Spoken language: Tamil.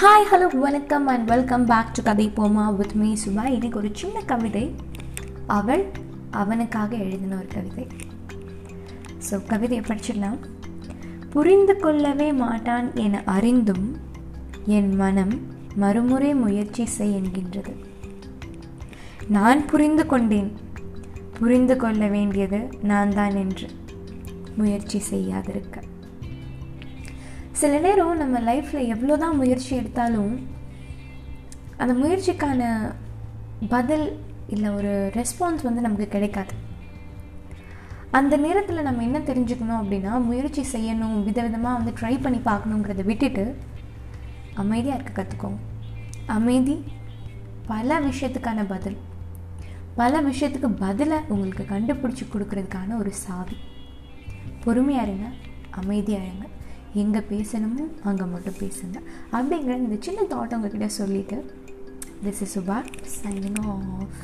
ஹாய் ஹலோ வணக்கம் and welcome back to Kathai Poma with me Subha. இன்னைக்கு ஒரு சின்ன கவிதை அவள் அவனுக்காக எழுதின ஒரு கவிதை. ஸோ கவிதையை படிச்சிடலாம். புரிந்து கொள்ளவே மாட்டான் என அறிந்தும் என் மனம் மறுமுறை முயற்சி செய் என்கின்றது. நான் புரிந்து கொண்டேன். புரிந்து கொள்ள வேண்டியது நான் தான் என்று முயற்சி செய்யாதிருக்க. சில நேரம் நம்ம லைஃப்பில் எவ்வளோ தான் முயற்சி எடுத்தாலும் அந்த முயற்சிக்கான பதில் இல்லை ஒரு ரெஸ்பான்ஸ் வந்து நமக்கு கிடைக்காது. அந்த நேரத்தில் நம்ம என்ன தெரிஞ்சுக்கணும் அப்படின்னா முயற்சி செய்யணும் விதவிதமாக வந்து ட்ரை பண்ணி பார்க்கணுங்கிறத விட்டுட்டு அமைதியாக இருக்க கற்றுக்கோங்க அமைதி பல விஷயத்துக்கான பதில். பல விஷயத்துக்கு பதிலை உங்களுக்கு கண்டுபிடிச்சி கொடுக்கறதுக்கான ஒரு சாவி. பொறுமையாக இருங்க அமைதியாக இருங்க. எங்கே பேசணுமோ அங்கே மட்டும் பேசுங்க. அப்படிங்கிற இந்த சின்ன தாட் உங்ககிட்ட சொல்லிவிட்டு this is Subha signing off